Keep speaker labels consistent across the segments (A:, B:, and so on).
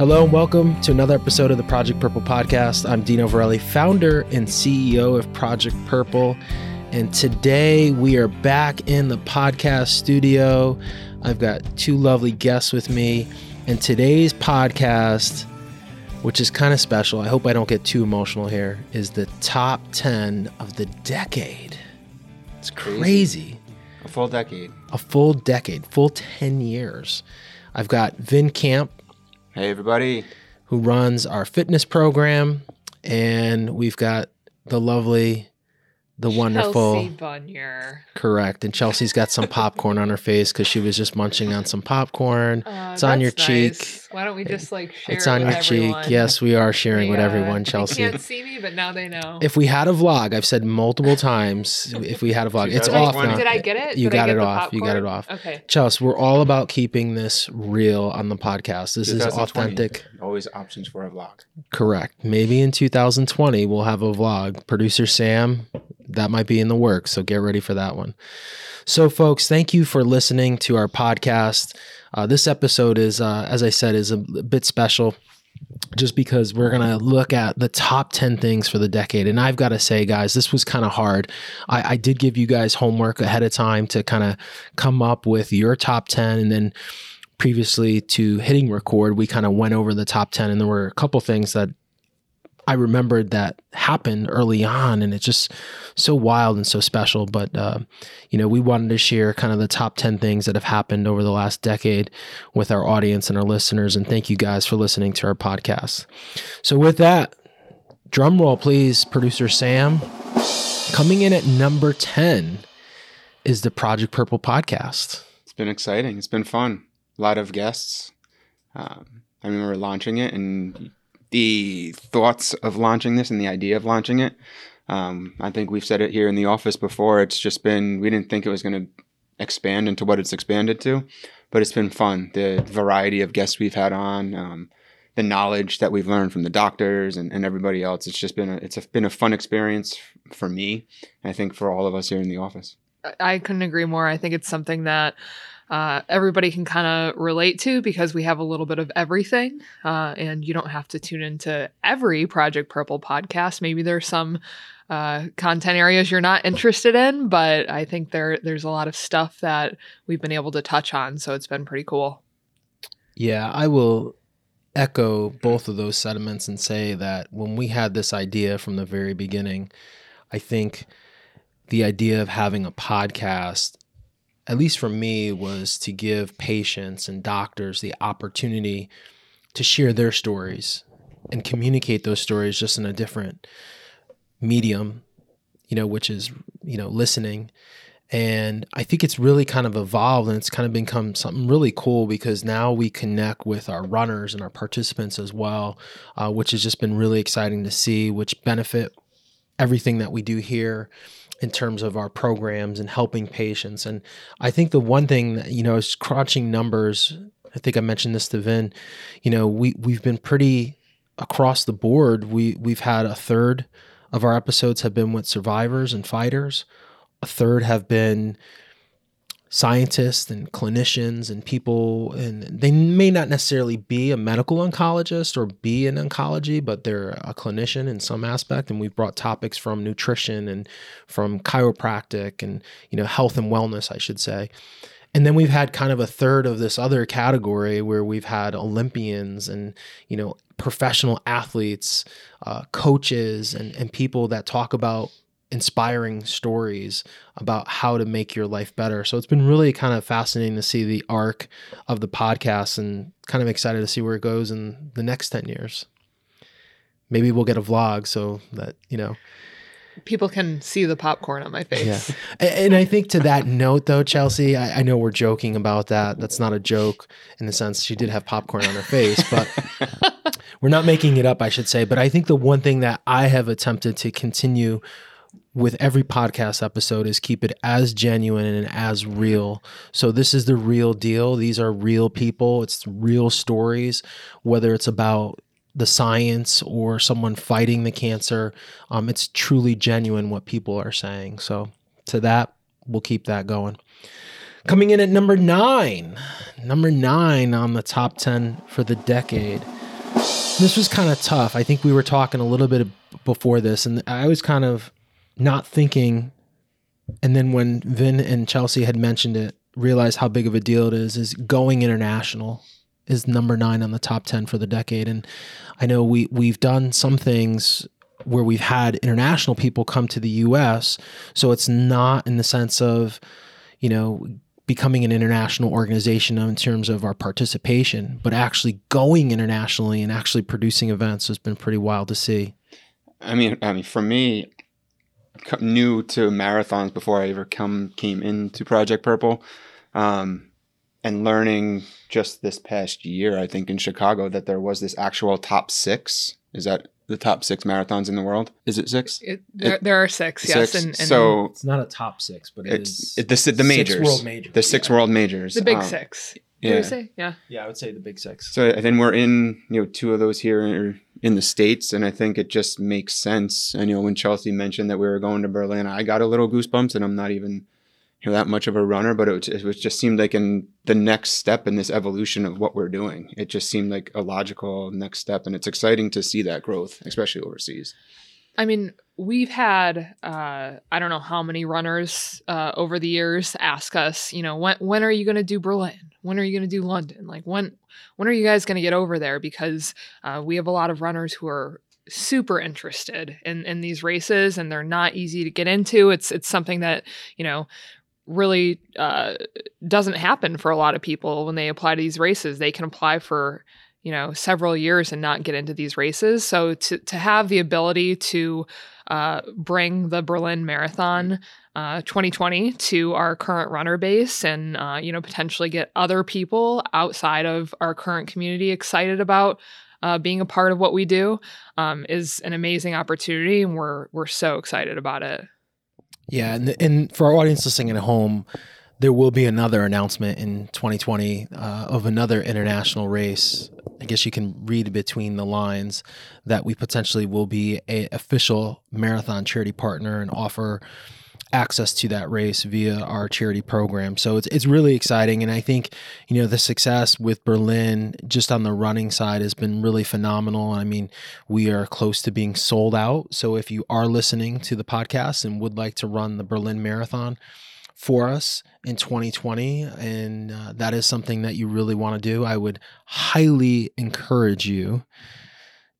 A: Hello and welcome to another episode of the Project Purple podcast. I'm Dino Verrelli, founder and CEO of Project Purple. And today we are back in the podcast studio. I've got two lovely guests with me. And today's podcast, which is kind of special, I hope I don't get too emotional here, is the top 10 of the decade. It's crazy.
B: A full decade.
A: A full decade, full 10 years. I've got Vin Camp,
B: Hey, everybody.
A: who runs our fitness program, and we've got the lovely, the wonderful,
C: Chelsea Bunyer.
A: correct. And Chelsea's got some popcorn on her face because she was just munching on some popcorn.
C: Uh,
A: It's on your
C: that's
A: cheek.
C: Nice. Why don't we just like share?
A: it's on
C: with
A: your cheek. Yes, we are sharing with
C: uh,
A: everyone, Chelsea.
C: They can't see me, but now they know.
A: If we had a vlog, I've said multiple times, if we had a vlog, it's off
B: 2020.
A: now.
C: did I get it?
A: You
C: Did
A: got it
C: the
A: off. You got it off.
C: Okay.
A: Chelsea, we're all about keeping this real on the podcast. This is authentic.
B: Always options for a vlog.
A: Correct. Maybe in 2020 we'll have a vlog. Producer Sam, that might be in the works, so get ready for that one. So, folks, thank you for listening to our podcast. Uh, this episode is, uh, as I said, is a bit special. Just because we're gonna look at the top ten things for the decade, and I've got to say, guys, this was kind of hard. I, I did give you guys homework ahead of time to kind of come up with your top ten, and then previously to hitting record, we kind of went over the top 10 and there were a couple things that I remembered that happened early on and it's just so wild and so special. But, uh, you know, we wanted to share kind of the top 10 things that have happened over the last decade with our audience and our listeners. And thank you guys for listening to our podcast. So, with that, drum roll, please, producer Sam. Coming in at number 10 is the Project Purple podcast.
B: It's been exciting. It's been fun. A lot of guests. Um, I remember launching it and the thoughts of launching this and the idea of launching it. Um, I think we've said it here in the office before. It's just been, we didn't think it was going to expand into what it's expanded to, but it's been fun. The variety of guests we've had on, um, the knowledge that we've learned from the doctors and, and everybody else. It's just been a, it's a, been a fun experience for me. I think for all of us here in the office.
C: I couldn't agree more. I think it's something that uh, everybody can kind of relate to because we have a little bit of everything, uh, and you don't have to tune into every Project Purple podcast. Maybe there's some uh, content areas you're not interested in, but I think there there's a lot of stuff that we've been able to touch on, so it's been pretty cool.
A: Yeah, I will echo both of those sentiments and say that when we had this idea from the very beginning, I think the idea of having a podcast, at least for me, was to give patients and doctors the opportunity to share their stories and communicate those stories just in a different medium, you know, which is, you know, listening. And I think it's really kind of evolved and it's kind of become something really cool because now we connect with our runners and our participants as well, uh, which has just been really exciting to see, which benefit everything that we do here in terms of our programs and helping patients. And I think the one thing that, you know, is crunching numbers. I think I mentioned this to Vin, you know, we, we've been pretty across the board. We, we've had a third of our episodes have been with survivors and fighters a third have been scientists and clinicians and people and they may not necessarily be a medical oncologist or be in oncology but they're a clinician in some aspect. And we've brought topics from nutrition and from chiropractic and you know health and wellness I should say. And then we've had kind of a third of this other category where we've had Olympians and you know professional athletes uh, coaches and, and people that talk about inspiring stories about how to make your life better. So it's been really kind of fascinating to see the arc of the podcast and kind of excited to see where it goes in the next 10 years. Maybe we'll get a vlog so that, you know,
C: People can see the popcorn on my face.
A: yeah. And I think to that note, though, Chelsea, I, I know we're joking about that. That's not a joke in the sense she did have popcorn on her face, but we're not making it up, I should say. But I think the one thing that I have attempted to continue with every podcast episode is keep it as genuine and as real. So this is the real deal. These are real people. It's real stories, whether it's about the science or someone fighting the cancer. Um, it's truly genuine what people are saying. So to that, we'll keep that going. Coming in at number nine, number nine on the top 10 for the decade. This was kind of tough. I think we were talking a little bit before this, and I was kind of not thinking. And then when Vin and Chelsea had mentioned it, realized how big of a deal it is. Is going international is number nine on the top ten for the decade, and I know we we've done some things where we've had international people come to the U.S. So it's not in the sense of, you know, becoming an international organization in terms of our participation, but actually going internationally and actually producing events has been pretty wild to see.
B: I mean, I mean, for me, new to marathons before I ever come came into Project Purple, um, and learning just this past year, I think in Chicago that there was this actual top six. Is that the top six marathons in the world. Is it six?
C: It, there, it, there, are six, six. yes. And, and,
B: so
A: it's not a top six, but it
B: it's it, the, the majors, world majors, the six yeah. world majors,
C: the big um, six. Yeah. say? Yeah.
A: Yeah, I would say the big six.
B: So then we're in, you know, two of those here in the states, and I think it just makes sense. And you know, when Chelsea mentioned that we were going to Berlin, I got a little goosebumps, and I'm not even you know that much of a runner, but it, it just seemed like in the next step in this evolution of what we're doing. It just seemed like a logical next step, and it's exciting to see that growth, especially overseas.
C: I mean, we've had uh, I don't know how many runners uh, over the years ask us, you know, when when are you going to do Berlin? When are you going to do London? Like when when are you guys going to get over there? Because uh, we have a lot of runners who are super interested in in these races and they're not easy to get into it's it's something that you know really uh, doesn't happen for a lot of people when they apply to these races. They can apply for you know several years and not get into these races. So to to have the ability to uh, bring the Berlin Marathon uh, 2020 to our current runner base and uh, you know potentially get other people outside of our current community excited about uh, being a part of what we do um, is an amazing opportunity and we're we're so excited about it.
A: Yeah, and, and for our audience listening at home, there will be another announcement in 2020 uh, of another international race. I guess you can read between the lines that we potentially will be a official marathon charity partner and offer access to that race via our charity program. So it's it's really exciting and I think you know the success with Berlin just on the running side has been really phenomenal. I mean, we are close to being sold out. So if you are listening to the podcast and would like to run the Berlin Marathon for us in 2020 and uh, that is something that you really want to do, I would highly encourage you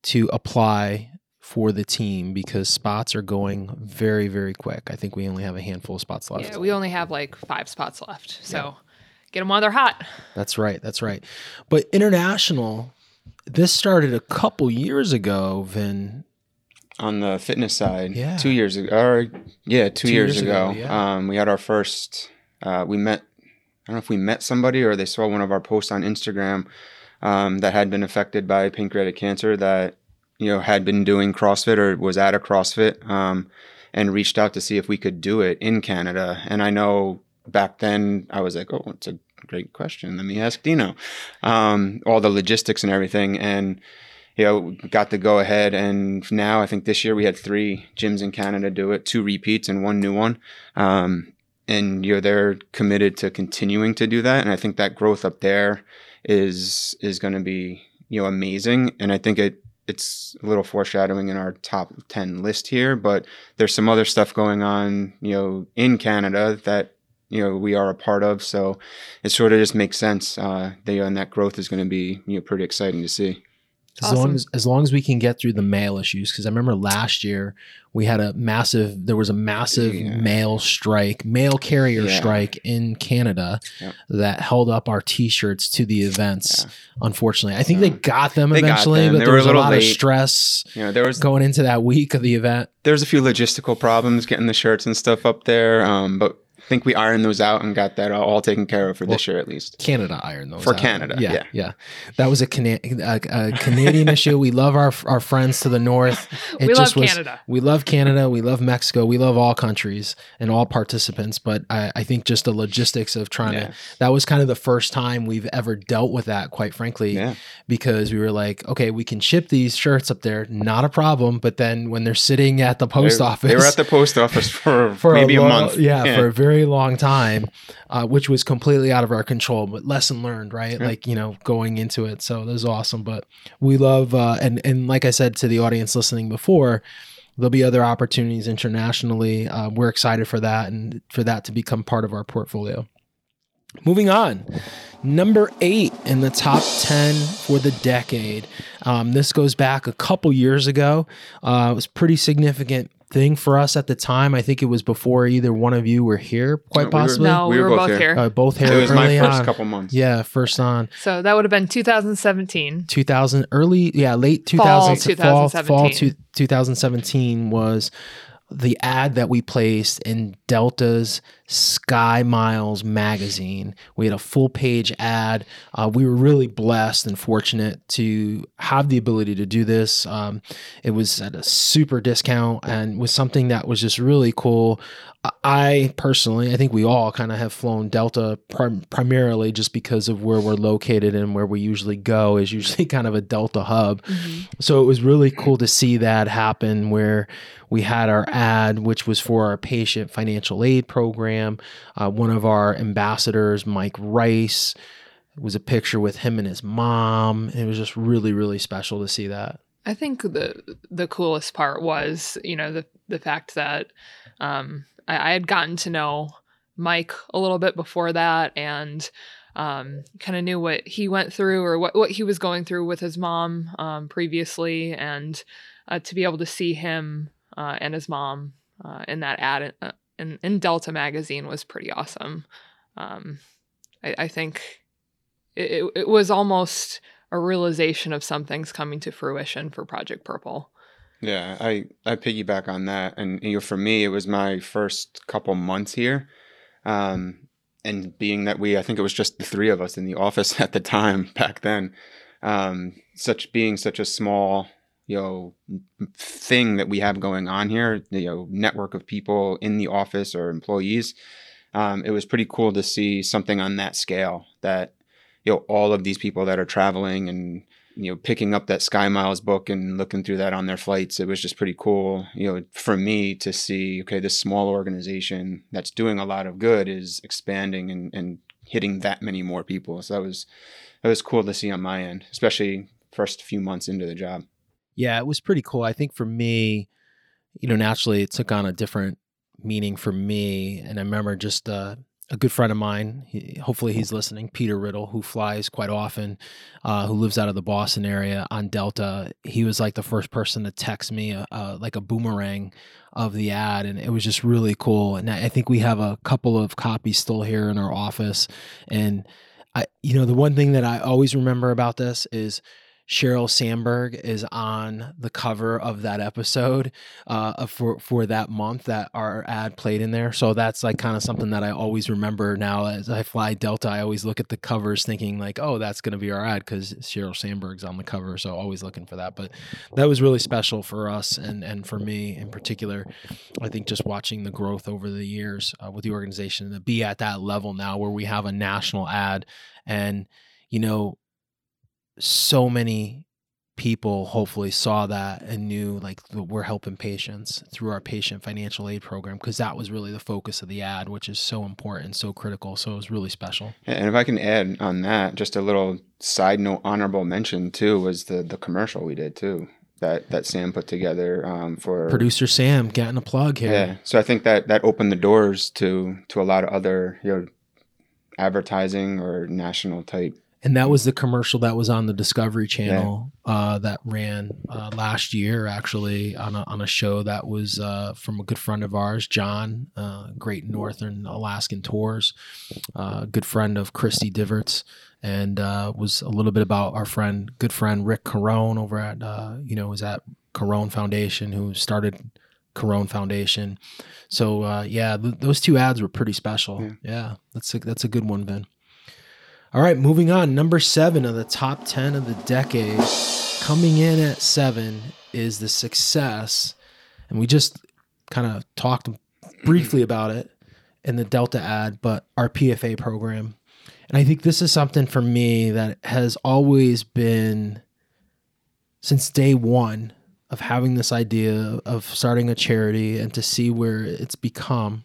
A: to apply for the team because spots are going very, very quick. I think we only have a handful of spots left.
C: Yeah, we only have like five spots left. So yeah. get them while they're hot.
A: That's right. That's right. But international, this started a couple years ago, Vin.
B: On the fitness side, yeah, two years ago, or yeah, two, two years, years, ago, ago yeah. um, we had our first. Uh, we met. I don't know if we met somebody or they saw one of our posts on Instagram um, that had been affected by pancreatic cancer that you know, had been doing CrossFit or was at a CrossFit um, and reached out to see if we could do it in Canada. And I know back then I was like, oh, it's a great question. Let me ask Dino. Um, all the logistics and everything. And, you know, got to go ahead. And now I think this year we had three gyms in Canada do it, two repeats and one new one. Um, and you know they're committed to continuing to do that and i think that growth up there is is going to be you know amazing and i think it it's a little foreshadowing in our top 10 list here, but there's some other stuff going on, you know, in Canada that, you know, we are a part of. So it sort of just makes sense. Uh, they, and that growth is going to be, you know, pretty exciting to see.
A: As awesome. long as as long as we can get through the mail issues, because I remember last year we had a massive there was a massive yeah. mail strike, mail carrier yeah. strike in Canada yep. that held up our T-shirts to the events. Yeah. Unfortunately, I think they got them they eventually, got them. but there was a, a lot late. of stress. You know, there was going into that week of the event.
B: There was a few logistical problems getting the shirts and stuff up there, um, but think we ironed those out and got that all taken care of for well, this year at least.
A: Canada ironed those
B: for
A: out.
B: Canada.
A: Yeah, yeah, yeah, That was a, Cana- a, a Canadian issue. We love our our friends to the north.
C: It we love was, Canada.
A: We love Canada. We love Mexico. We love all countries and all participants. But I, I think just the logistics of trying yeah. to that was kind of the first time we've ever dealt with that. Quite frankly, yeah. because we were like, okay, we can ship these shirts up there, not a problem. But then when they're sitting at the post
B: they're,
A: office,
B: they were at the post office for, for maybe a, a, month.
A: Yeah, yeah, for a very very long time, uh, which was completely out of our control. But lesson learned, right?
B: Yeah.
A: Like you know, going into it. So that was awesome. But we love uh, and and like I said to the audience listening before, there'll be other opportunities internationally. Uh, we're excited for that and for that to become part of our portfolio. Moving on, number eight in the top 10 for the decade. Um, this goes back a couple years ago. Uh, it was pretty significant thing for us at the time. I think it was before either one of you were here, quite
B: No, we were-
A: possibly.
C: No, we, were, both here.
A: Uh, both here
B: It was my first
A: on.
B: couple months.
A: Yeah, first on
C: So that would have been 2017.
A: 2000 early yeah late 2000
C: Fall
A: fall fall
C: 2017.
A: two, 2017 was the ad that we placed in Delta's Sky Miles magazine. We had a full page ad. Uh, we were really blessed and fortunate to have the ability to do this. Um, it was at a super discount and was something that was just really cool. I- personally, I think we all kind of have flown Delta prim- primarily just because of where we're located and where we usually go is usually kind of a Delta hub. So it was really cool to see that happen where we had our ad, which was for our patient financial aid program. Uh, one of our ambassadors, Mike Rice, was a picture with him and his mom. And It was just really, really special to see that.
C: I think the the coolest part was, you know, the the fact that um, I, I had gotten to know Mike a little bit before that, and um, kind of knew what he went through or what what he was going through with his mom um, previously, and uh, to be able to see him uh, and his mom uh, in that ad in, Delta magazine was pretty awesome. Um, I, I think it, it, was almost a realization of some things coming to fruition for Project Purple.
B: Yeah, I I piggyback on that, and you know, for me, it was my first couple months here, um, and being that we, I think it was just the three of us in the office at the time back then, um, such being such a small, you know, thing that we have going on here, you know, network of people in the office or employees. Um, it was pretty cool to see something on that scale that you know all of these people that are traveling and you know picking up that sky miles book and looking through that on their flights it was just pretty cool you know for me to see okay this small organization that's doing a lot of good is expanding and, and hitting that many more people so that was that was cool to see on my end especially first few months into the job
A: Yeah, it was pretty cool. I think for me, you know, naturally it took on a different meaning for me. And I remember just uh, a good friend of mine, he, hopefully he's listening, Peter Riddle, who flies quite often, uh, who lives out of the Boston area on Delta. He was like the first person to text me uh, uh, like a boomerang of the ad. And it was just really cool. And I I think we have a couple of copies still here in our office. And I, you know, the one thing that I always remember about this is Sheryl Sandberg is on the cover of that episode uh, for for that month that our ad played in there. So that's like kind of something that I always remember now as I fly Delta. I always look at the covers thinking like, oh, that's going to be our ad because Sheryl Sandberg's on the cover. So always looking for that. But that was really special for us and and for me in particular. I think just watching the growth over the years uh, with the organization to be at that level now where we have a national ad and you know so many people hopefully saw that and knew like we're helping patients through our patient financial aid program because that was really the focus of the ad which is so important so critical so it was really special
B: and if i can add on that just a little side note honorable mention too was the the commercial we did too that that sam put together um, for
A: producer sam getting a plug here
B: Yeah. So I think that that opened the doors to to a lot of other you know advertising or national type.
A: And that was the commercial that was on the Discovery Channel uh, that ran uh, last year, actually on a, on a show that was uh, from a good friend of ours, John, uh, Great Northern Alaskan Tours, uh, good friend of Christy Diverts, and uh, was a little bit about our friend, good friend Rick Carone over at uh, you know was at Carone Foundation, who started Carone Foundation. So uh, yeah, th- those two ads were pretty special.
B: Yeah.
A: yeah, that's a, that's a good one, Vin. All right, moving on. Number seven of the top 10 of the decade. Coming in at seven is the success. And we just kind of talked briefly about it in the Delta ad, but our PFA program. And I think this is something for me that has always been since day one of having this idea of starting a charity and to see where it's become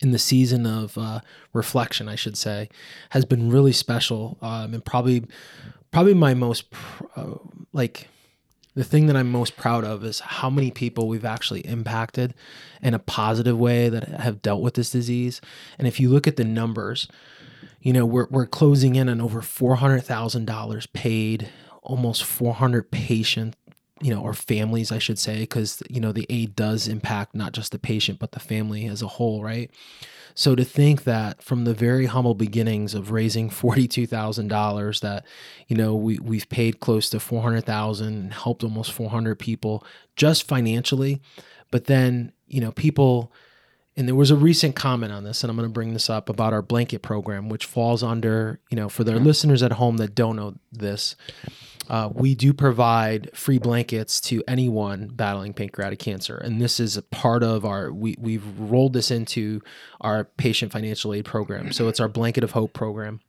A: in the season of uh, reflection, I should say, has been really special um, and probably probably my most pr- uh, like the thing that I'm most proud of is how many people we've actually impacted in a positive way that have dealt with this disease. And if you look at the numbers, you know, we're, we're closing in on over $400,000 paid, almost 400 patient, you know, or families, I should say, because, you know, the aid does impact not just the patient, but the family as a whole, right? So to think that from the very humble beginnings of raising forty-two thousand dollars, that you know we we've paid close to four hundred thousand and helped almost four hundred people just financially, but then you know people. And there was a recent comment on this, and I'm going to bring this up about our blanket program, which falls under, you know, for their listeners at home that don't know this, uh, we do provide free blankets to anyone battling pancreatic cancer, and this is a part of our. We we've rolled this into our patient financial aid program, so it's our Blanket of Hope program.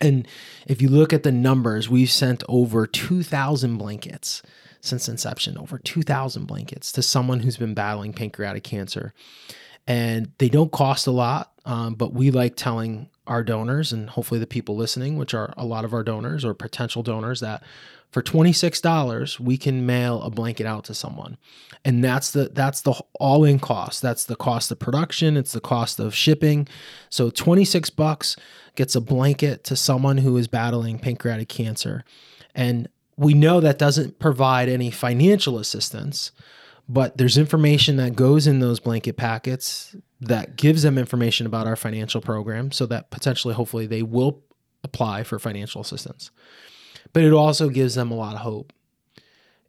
A: And if you look at the numbers, we've sent over 2,000 blankets since inception, over 2,000 blankets to someone who's been battling pancreatic cancer. And they don't cost a lot, um, but we like telling our donors and hopefully the people listening, which are a lot of our donors or potential donors, that for $26 we can mail a blanket out to someone. And that's the that's the all in cost. That's the cost of production. It's the cost of shipping. So 26 bucks gets a blanket to someone who is battling pancreatic cancer. And we know that doesn't provide any financial assistance but there's information that goes in those blanket packets that gives them information about our financial program so that potentially, hopefully, they will apply for financial assistance. But it also gives them a lot of hope.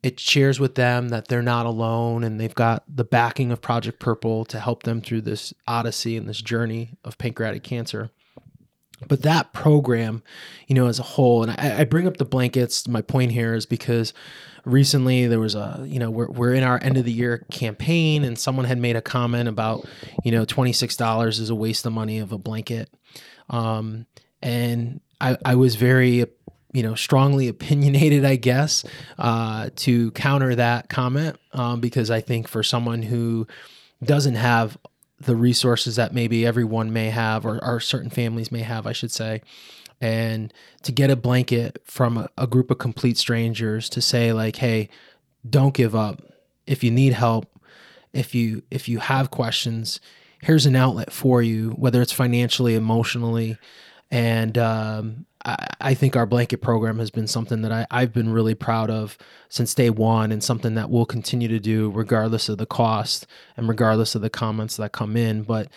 A: It shares with them that they're not alone and they've got the backing of Project Purple to help them through this odyssey and this journey of pancreatic cancer. But that program, you know, as a whole, and I, I bring up the blankets, my point here is because recently there was a you know we're, we're in our end of the year campaign and someone had made a comment about you know $26 is a waste of money of a blanket. Um, and I, I was very you know strongly opinionated i guess uh, to counter that comment um, because i think for someone who doesn't have the resources that maybe everyone may have or, or certain families may have i should say. And to get a blanket from a, a group of complete strangers to say like hey don't give up. If you need help if you if you have questions here's an outlet for you whether it's financially emotionally and um, I, think our blanket program has been something that I, I've been really proud of since day one and something that we'll continue to do regardless of the cost and regardless of the comments that come in but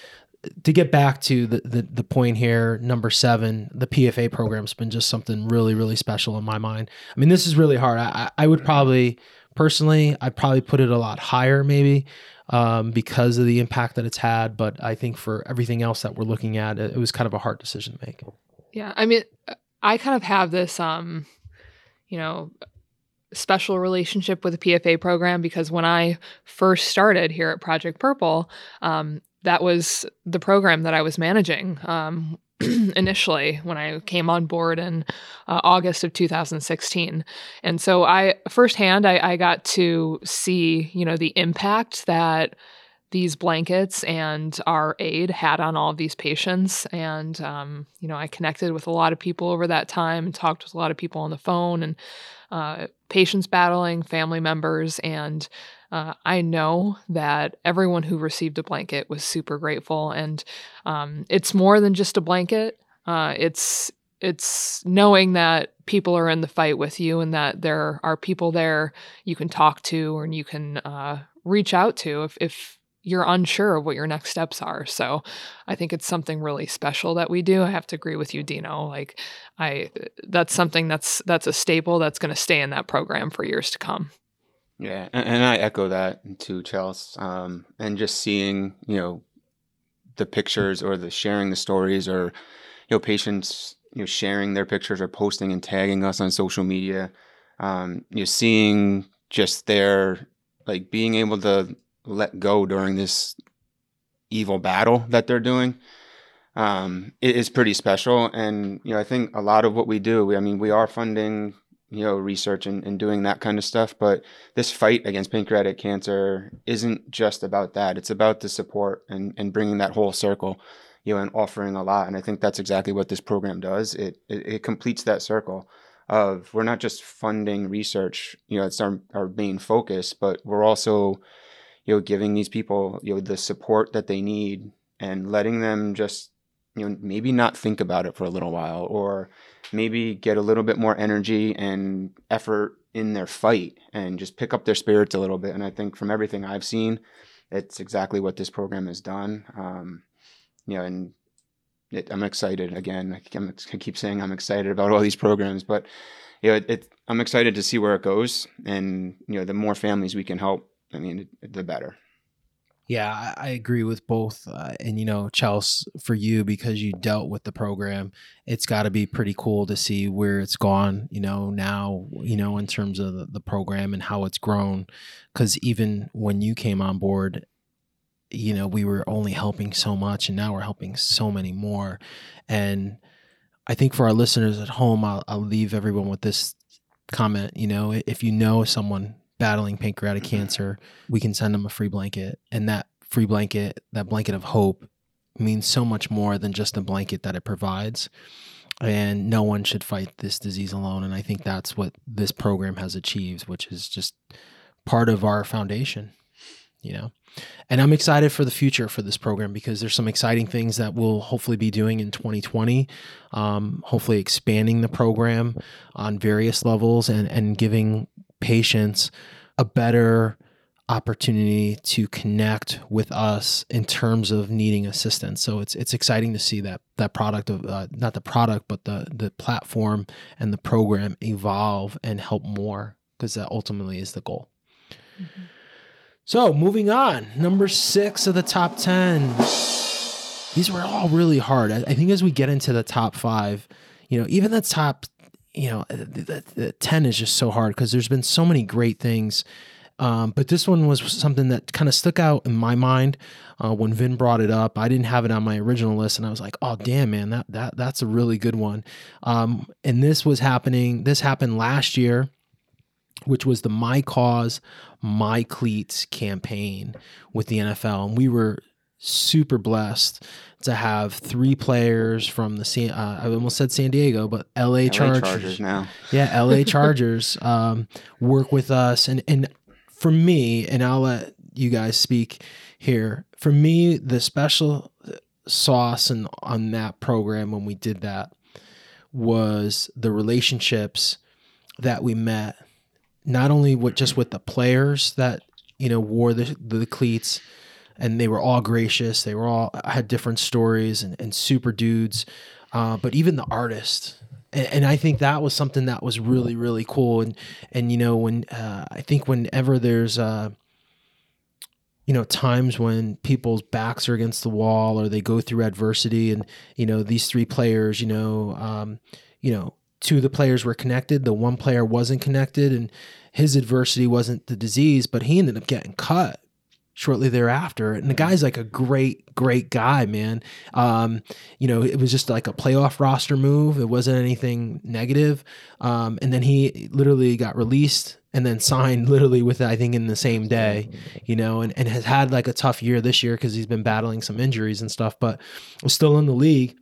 A: to get back to the, the, the point here, number seven, the PFA program's been just something really, really special in my mind. I mean, this is really hard. I, I would probably, personally, I'd probably put it a lot higher maybe um, because of the impact that it's had. But I think for everything else that we're looking at, it, it was kind of a hard decision to make.
C: Yeah. I mean, I kind of have this, um, you know, special relationship with the PFA program because when I first started here at Project Purple, um, that was the program that I was managing um, initially when I came on board in uh, August of 2016. And so I firsthand I, I got to see, you know, the impact that these blankets and our aid had on all of these patients. And, um, you know, I connected with a lot of people over that time and talked with a lot of people on the phone and uh, patients battling, family members. And uh, I know that everyone who received a blanket was super grateful, and um, it's more than just a blanket. Uh, it's it's knowing that people are in the fight with you, and that there are people there you can talk to, and you can uh, reach out to if if you're unsure of what your next steps are. So I think it's something really special that we do. I have to agree with you, Dino. Like I that's something that's that's a staple that's going to stay in that program for years to come.
B: Yeah, and, and I echo that too, Chelsea. Um, and just seeing, you know, the pictures or the sharing the stories or, you know, patients, you know, sharing their pictures or posting and tagging us on social media. Um, you know, seeing just their like being able to let go during this evil battle that they're doing um, it is pretty special. And you know, I think a lot of what we do, we, I mean, we are funding you know, research and, and doing that kind of stuff. But this fight against pancreatic cancer isn't just about that. It's about the support and, and bringing that whole circle, you know, and offering a lot. And I think that's exactly what this program does. It, it, it completes that circle of we're not just funding research, you know, it's our, our main focus, but we're also, you know, giving these people, you know, the support that they need and letting them just, you know, maybe not think about it for a little while or maybe get a little bit more energy and effort in their fight and just pick up their spirits a little bit. And I think from everything I've seen, it's exactly what this program has done. Um, you know, and it, I'm excited again. I, I keep saying I'm excited about all these programs, but you know, it, it, I'm excited to see where it goes. And you know, the more families we can help, I mean, the better.
A: Yeah, I, agree with both. Uh, and, you know, Chelsea, for you, because you dealt with the program, it's got to be pretty cool to see where it's gone, you know, now, you know, in terms of the, the program and how it's grown. Because even when you came on board, you know, we were only helping so much, and now we're helping so many more. And I think for our listeners at home, I'll, I'll leave everyone with this comment. You know, if you know someone battling pancreatic mm-hmm. cancer, we can send them a free blanket. And that free blanket, that blanket of hope, means so much more than just the blanket that it provides. And no one should fight this disease alone. And I think that's what this program has achieved, which is just part of our foundation, you know. And I'm excited for the future for this program because there's some exciting things that we'll hopefully be doing in 2020. Um, hopefully, expanding the program on various levels and, and giving patients a better opportunity to connect with us in terms of needing assistance. So it's it's exciting to see that that product of uh, not the product but the the platform and the program evolve and help more because that ultimately is the goal. Mm-hmm. So moving on, number six of the top ten. These were all really hard. I, I think as we get into the top five, you know, even the top you know, the, the 10 is just so hard because there's been so many great things. Um, but this one was something that kind of stuck out in my mind uh, when Vin brought it up. I didn't have it on my original list, and I was like, "Oh, damn, man, that that that's a really good one." Um, and this was happening. This happened last year, which was the My Cause, My Cleats campaign with the NFL, and we were super blessed to have three players from the San, uh, I almost said San Diego, but LA, LA Chargers,
B: Chargers now.
A: Yeah, LA Chargers um, work with us, and and for me, and I'll let you guys speak here. For me, the special sauce and on that program when we did that was the relationships that we met, not only with just with the players that you know wore the the cleats and they were all gracious. They were all had different stories and, and super dudes. Uh, but even the artist, and, and, I think that was something that was really really cool. And and you know when uh, I think whenever there's uh, you know times when people's backs are against the wall or they go through adversity, and you know these three players, you know, um, you know two of the players were connected, the one player wasn't connected, and his adversity wasn't the disease, but he ended up getting cut shortly thereafter. And the guy's like a great, great guy, man. Um, you know, it was just like a playoff roster move. It wasn't anything negative. Um, and then he literally got released and then signed literally with I think in the same day, you know, and, and has had like a tough year this year because he's been battling some injuries and stuff, but was still in the league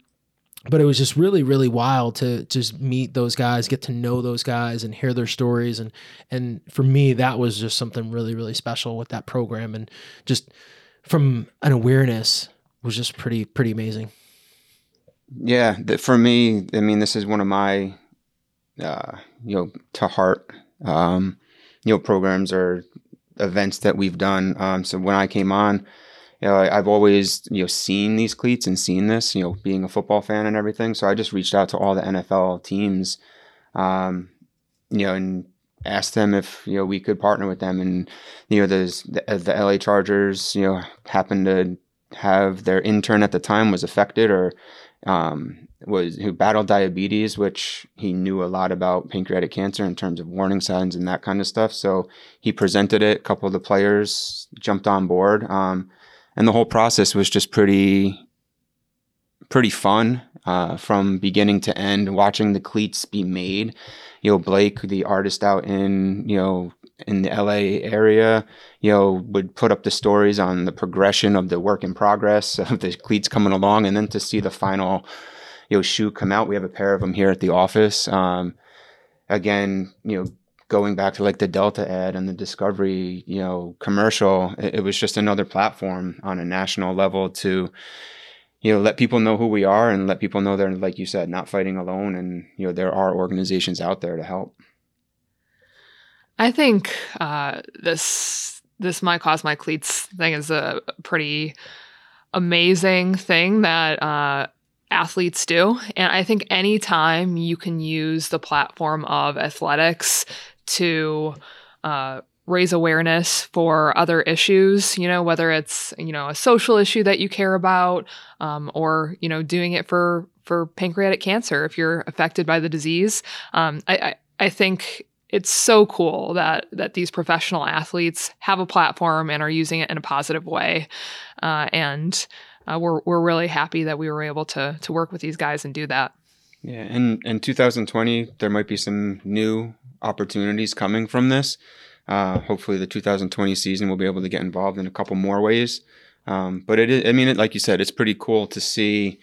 A: but it was just really really wild to just meet those guys get to know those guys and hear their stories. And and for me that was just something really really special with that program. And just from an awareness was just pretty pretty amazing.
B: Yeah for me i mean this is one of my uh you know to heart um you know programs or events that we've done. Um so when i came on you know, I, have always you know seen these cleats and seen this, you know, being a football fan and everything. So I just reached out to all the NFL teams, um, you know, and asked them if you know we could partner with them. And you know, the, the LA Chargers, you know, happened to have their intern at the time was affected or um, was who battled diabetes, which he knew a lot about pancreatic cancer in terms of warning signs and that kind of stuff. So he presented it. A couple of the players jumped on board. Um, and the whole process was just pretty pretty fun uh, from beginning to end, watching the cleats be made. You know, Blake, the artist out in you know in the LA area, you know, would put up the stories on the progression of the work in progress of the cleats coming along, and then to see the final, you know, shoe come out. We have a pair of them here at the office. Um, again, you know, going back to like the Delta ad and the Discovery, you know, commercial, it, it was just another platform on a national level to, you know, let people know who we are and let people know they're, like you said, not fighting alone. And, you know, there are organizations out there to help.
C: I think uh, this this my cause my cleats thing is a pretty amazing thing that uh, athletes do, and I think anytime you can use the platform of athletics to uh, raise awareness for other issues, you know, whether it's you know a social issue that you care about, um, or you know doing it for for pancreatic cancer if you're affected by the disease. Um, I, I I think it's so cool that that these professional athletes have a platform and are using it in a positive way, uh, and uh, we're we're really happy that we were able to to work with these guys and do that.
B: Yeah, and in 2020 there might be some new opportunities coming from this. Uh, hopefully, the 2020 season will be able to get involved in a couple more ways. Um, but I mean, it, like you said, it's pretty cool to see,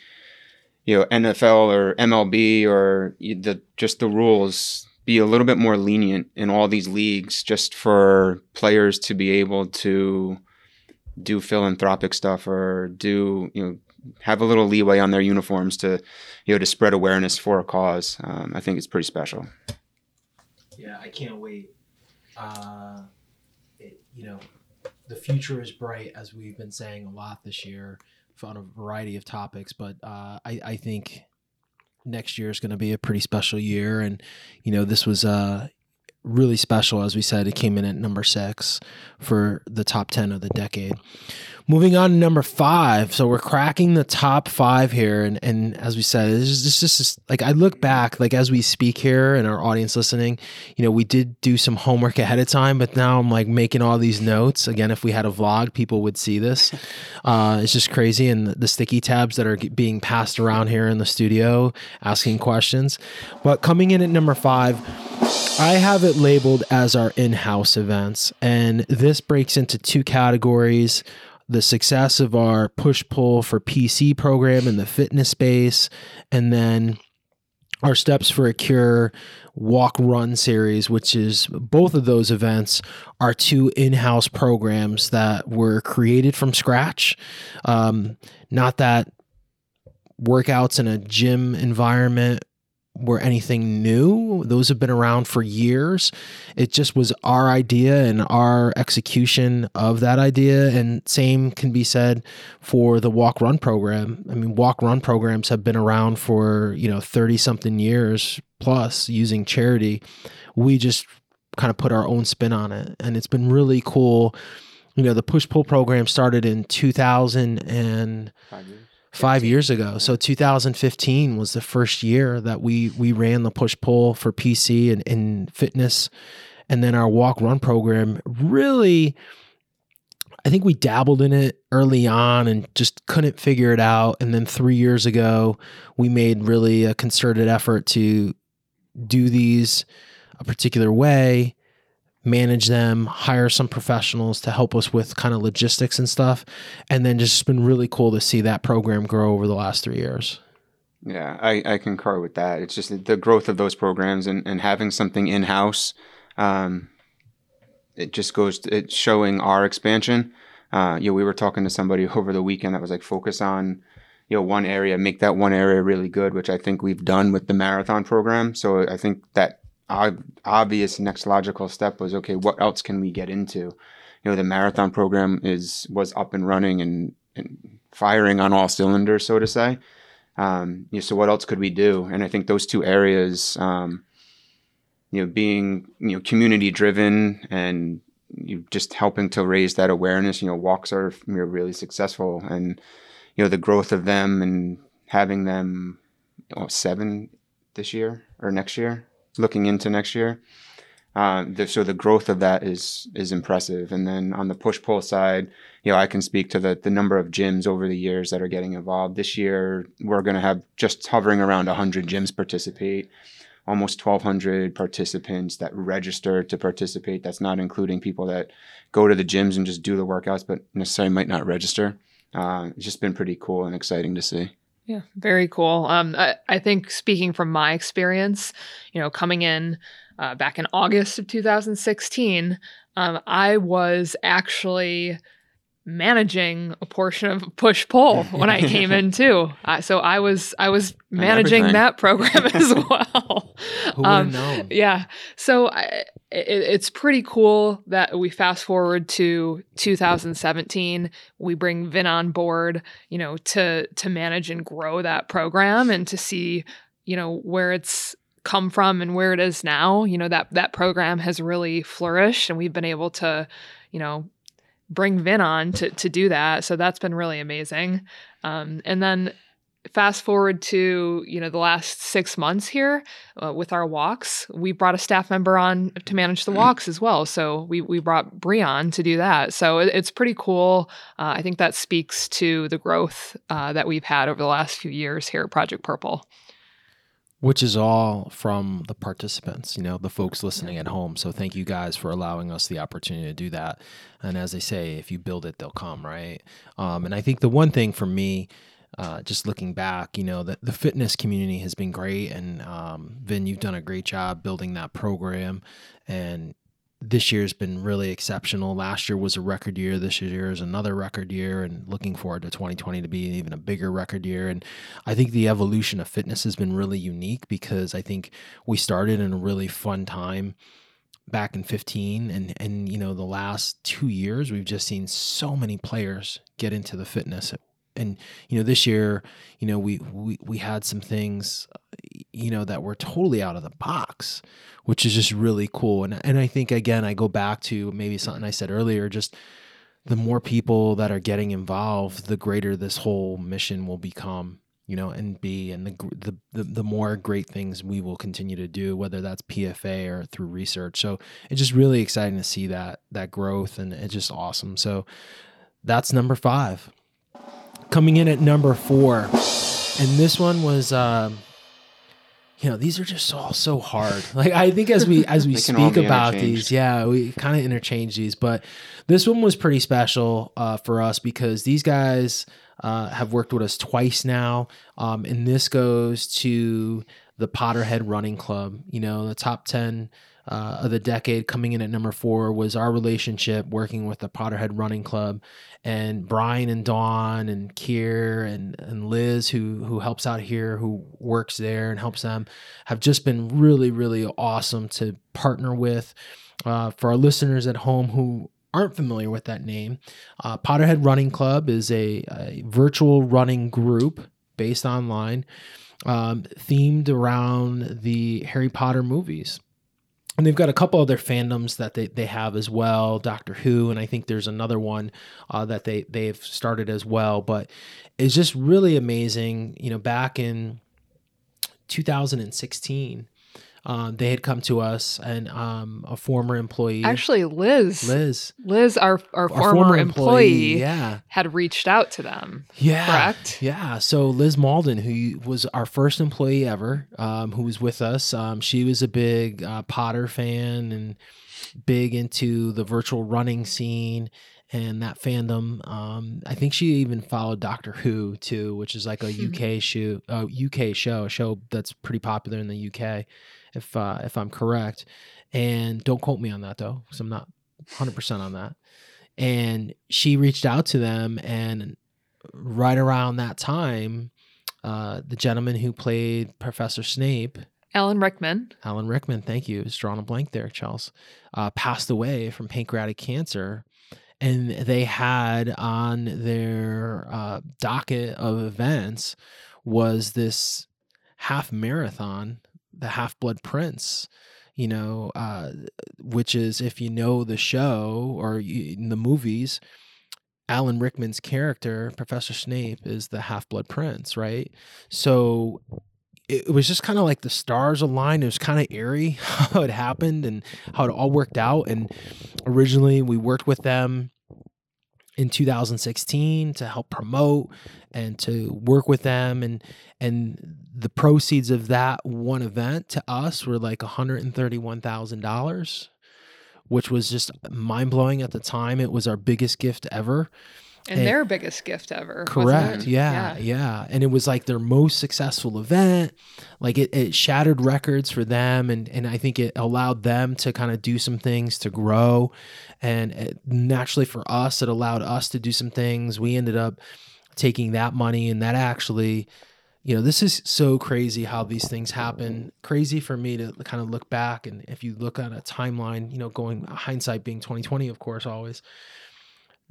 B: you know, NFL or MLB or the just the rules be a little bit more lenient in all these leagues just for players to be able to do philanthropic stuff or do you know have a little leeway on their uniforms to you know to spread awareness for a cause um, i think it's pretty special
A: i can't wait uh, it, you know the future is bright as we've been saying a lot this year on a variety of topics but uh, I, I think next year is going to be a pretty special year. And, you know, this was uh, really special. As we said, it came in at number six for the top 10 of the decade. Moving on to number five. So we're cracking the top five here. And, and as we said, it's just, it's just like I look back, like as we speak here and our audience listening, you know, we did do some homework ahead of time, but now I'm like making all these notes. Again, if we had a vlog, people would see this. Uh, it's just crazy. And the, the sticky tabs that are being passed around here in the studio, asking questions. But coming in at number five, I have it labeled as our in house events. And this breaks into two categories the success of our push pull for PC program in the fitness space, and then our steps for a cure walk run series, which is both of those events are two in house programs that were created from scratch. Um, not that workouts in a gym environment were anything new. Those have been around for years. It just was our idea and our execution of that idea. And same can be said for the walk run program. I mean, walk run programs have been around for, you know, 30 something years plus using charity. We just kind of put our own spin on it. And it's been really cool. You know, the push pull program started in 2000 and five years ago. So 2015 was the first year that we we ran the push pull for PC and in fitness, and then our walk run program really. I think we dabbled in it early on and just couldn't figure it out. And then three years ago, we made really a concerted effort to do these a particular way manage them, hire some professionals to help us with kind of logistics and stuff. And then just been really cool to see that program grow over the last three years.
B: Yeah, I, I concur with that. It's just the growth of those programs and, and having something in house. Um, it just goes, to, it's showing our expansion. Uh, you know, we were talking to somebody over the weekend that was like, focus on, you know, one area, make that one area really good, which I think we've done with the marathon program. So I think that obvious next logical step was okay what else can we get into? You know the marathon program is was up and running and, and firing on all cylinders so to say. Um, you know, so what else could we do? And i think those two areas um, you know being you know community driven and you just helping to raise that awareness you know walks are you know, really successful. And you know the growth of them and having them seven this year or next year looking into next year. Uh, the, so the growth of that is is impressive. And then on the push pull side, you know, I can speak to the the number of gyms over the years that are getting involved. This year, we're going to have just hovering around 100 gyms participate. Almost 1,200 participants that register to participate. That's not including people that go to the gyms and just do the workouts, but necessarily might not register. Uh, it's just been pretty cool and exciting to see.
C: Yeah, very cool. Um, I, I think speaking from my experience, you know, coming in uh, back in August of 2016, um, I was actually managing a portion of push pull when I came in too. Uh, so I was I was managing that program as well.
A: Who um, known?
C: Yeah. So I, it, it's pretty cool that we fast forward to 2017. We bring Vin on board, you know, to to manage and grow that program and to see, you know, where it's come from and where it is now. You know that that program has really flourished, and we've been able to, you know, bring Vin on to to do that. So that's been really amazing. Um, and then fast forward to you know the last six months here uh, with our walks we brought a staff member on to manage the walks as well so we, we brought Breon to do that so it, it's pretty cool uh, i think that speaks to the growth uh, that we've had over the last few years here at project purple
A: which is all from the participants, you know, the folks listening at home. So thank you guys for allowing us the opportunity to do that. And as they say, if you build it, they'll come, right? Um, and I think the one thing for me, uh, just looking back, you know, the, the fitness community has been great. And um, Vin, you've done a great job building that program. And this year's been really exceptional. Last year was a record year. This year is another record year, and looking forward to 2020 to be even a bigger record year. And I think the evolution of fitness has been really unique because I think we started in a really fun time back in 15 and and you know the last 2 years we've just seen so many players get into the fitness and you know this year you know we we we had some things you know that were totally out of the box which is just really cool. And and I think again I go back to maybe something I said earlier just the more people that are getting involved the greater this whole mission will become you know and be and the the the, the more great things we will continue to do whether that's PFA or through research. So it's just really exciting to see that that growth and it's just awesome. So that's number 5 coming in at number four. And this one was, um, you know, these are just all so hard. Like I think as we as we speak about these, yeah, we kind of interchange these. But this one was pretty special uh, for us because these guys uh, have worked with us twice now, um, and this goes to the Potterhead Running Club. You know, the top ten uh, of the decade coming in at number four was our relationship working with the Potterhead Running Club and Brian and Dawn and Kier and, and Liz who who helps out here who works there and helps them have just been really really awesome to partner with. Uh, for our listeners at home who aren't familiar with that name uh, Potterhead Running Club is a, a virtual running group based online um, themed around the Harry Potter movies and they've got a couple other fandoms that they, they have as well doctor who and i think there's another one uh, that they they've started as well. But it's just really amazing you know back in 2016 um, they had come to us and um, a former employee.
C: Actually liz.
A: Liz.
C: Liz our, our, our former, former employee, employee, yeah. had reached out to them
A: yeah
C: correct?
A: yeah. So liz malden who was our first employee ever um, who was with us um, she was a big uh, potter fan and big into the virtual running scene and that fandom. Um, I think she even followed Doctor Who too, which is like a UK hmm. show, a UK show, a show that's pretty popular in the UK if uh, if I'm correct. And don't quote me on that though, because I'm not 100 percent on that. And she reached out to them, and right around that time, uh, the gentleman who played Professor Snape,
C: Alan Rickman,
A: Alan Rickman, thank you, is drawing a blank there, Charles, uh, passed away from pancreatic cancer. And they had on their uh, docket of events was this half marathon the Half Blood Prince, you know, uh, which is if you know the show or in the movies, Alan Rickman's character, Professor Snape, is the Half Blood Prince, right? So it was just kind of like the stars aligned. It was kind of eerie how it happened and how it all worked out. And originally, we worked with them in 2016 to help promote and to work with them. And and the proceeds of that one event to us were like $131,000 which was just mind-blowing. At the time it was our biggest gift ever
C: and, and their biggest gift ever.
A: Correct. Yeah, yeah, yeah. And it was like their most successful event. Like it, it shattered records for them. And, and I think it allowed them to kind of do some things to grow. And it, naturally for us, it allowed us to do some things. We ended up taking that money and that actually you know this is so crazy how these things happen crazy for me to kind of look back and if you look at a timeline you know going hindsight being 2020 of course always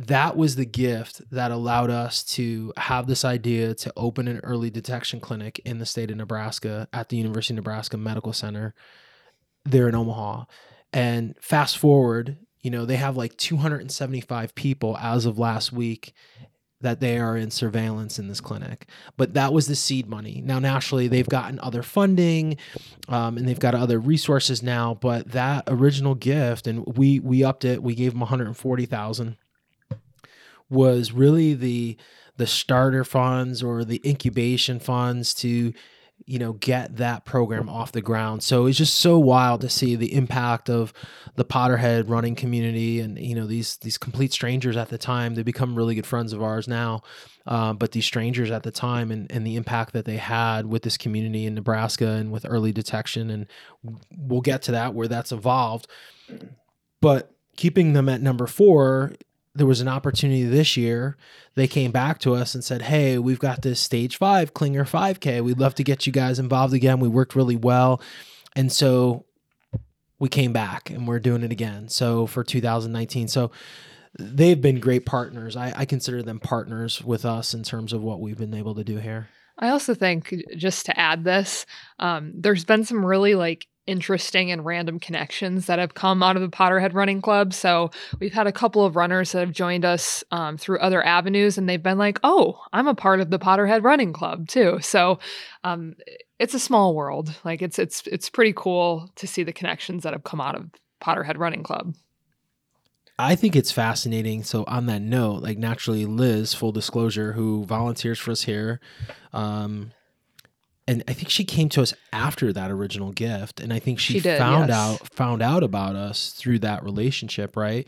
A: that was the gift that allowed us to have this idea to open an early detection clinic in the state of Nebraska at the University of Nebraska Medical Center there in Omaha. And fast forward, you know, they have like 275 people as of last week that they are in surveillance in this clinic. But that was the seed money. Now, naturally, they've gotten other funding um, and they've got other resources now. But that original gift, and we we upped it. We gave them 140,000 was really the the starter funds or the incubation funds to you know get that program off the ground. So it's just so wild to see the impact of the potterhead running community and you know these these complete strangers at the time. They become really good friends of ours now uh, but these strangers at the time and, and the impact that they had with this community in nebraska and with early detection. And we'll get to that where that's evolved. But keeping them at number four there was an opportunity this year. They came back to us and said, Hey, we've got this stage five Klinger 5K. We'd love to get you guys involved again. We worked really well. And so we came back and we're doing it again. So for 2019. So they've been great partners. I, I consider them partners with us in terms of what we've been able to do here.
C: I also think, just to add this, um, there's been some really like interesting and random connections that have come out of the Potterhead Running Club. So we've had a couple of runners that have joined us um, through other avenues, and they've been like, "Oh, I'm a part of the Potterhead Running Club too." So um, it's a small world. Like it's it's it's pretty cool to see the connections that have come out of Potterhead Running Club.
A: I think it's fascinating. So on that note, like naturally, Liz, full disclosure, who volunteers for us here, um, and I think she came to us after that original gift, and I think she, she did, found yes. out found out about us through that relationship, right?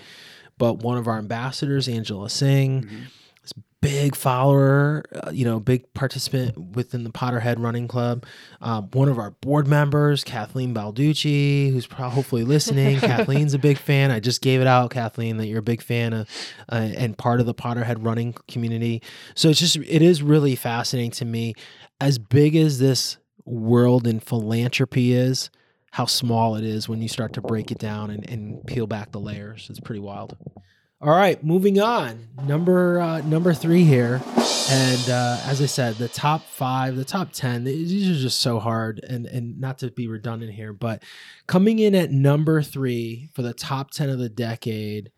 A: But one of our ambassadors, Angela Singh, mm-hmm. is big follower, uh, you know, big participant within the Potterhead Running Club. Um, one of our board members, Kathleen Balducci, who's probably hopefully listening. Kathleen's a big fan. I just gave it out, Kathleen, that you're a big fan of uh, and part of the Potterhead running community. So it's just it is really fascinating to me as big as this world in philanthropy is, how small it is when you start to break it down and, and peel back the layers. It's pretty wild. All right, moving on. Number uh, number three here, and uh, as I said, the top five, the top ten. These are just so hard, and and not to be redundant here, but coming in at number three for the top ten of the decade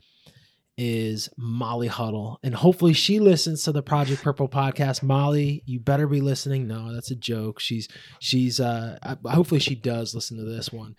A: is Molly Huddle. And hopefully she listens to the Project Purple podcast. Molly, you better be listening. No, that's a joke. She's she's uh hopefully she does listen to this one.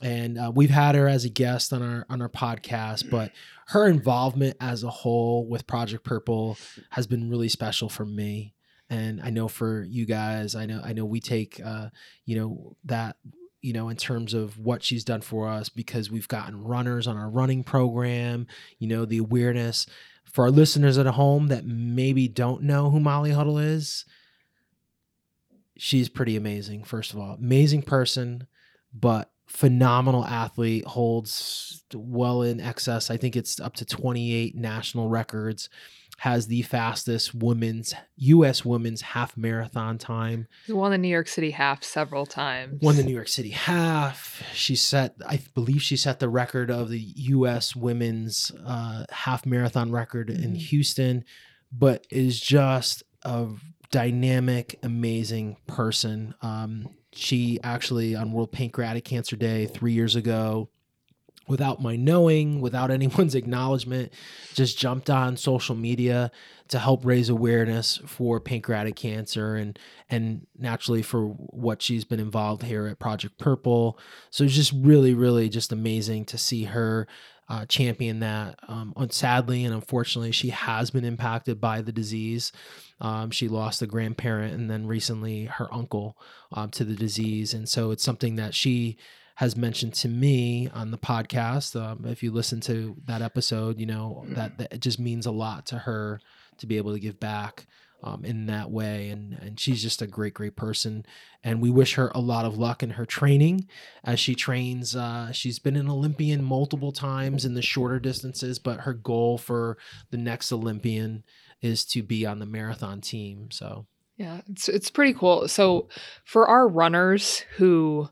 A: And uh, we've had her as a guest on our on our podcast, but her involvement as a whole with Project Purple has been really special for me. And I know for you guys, I know I know we take uh, you know, that you know, in terms of what she's done for us because we've gotten runners on our running program, you know, the awareness for our listeners at home that maybe don't know who Molly Huddle is. She's pretty amazing, first of all. Amazing person, but phenomenal athlete, holds well in excess. I think it's up to 28 national records has the fastest women's U.S. women's half marathon time.
C: She won the New York City half several times.
A: Won the New York City half. She set, I believe, she set the record of the U.S. women's uh, half marathon record mm-hmm. in Houston. But is just a dynamic, amazing person. Um, she actually on World Pancreatic Cancer Day three years ago without my knowing, without anyone's acknowledgement, just jumped on social media to help raise awareness for pancreatic cancer and and naturally for what she's been involved here at Project Purple. So it's just really, really just amazing to see her uh, champion that. Um, sadly and unfortunately, she has been impacted by the disease. Um, she lost a grandparent and then recently her uncle um, to the disease, and so it's something that she has mentioned to me on the podcast. Um, if you listen to that episode, you know that, that, it just means a lot to her to be able to give back um, in that way. And and she's just a great, great person. And we wish her a lot of luck in her training as she trains. Uh, she's been an Olympian multiple times in the shorter distances, but her goal for the next Olympian is to be on the marathon team. So
C: yeah, it's it's pretty cool. So for our runners who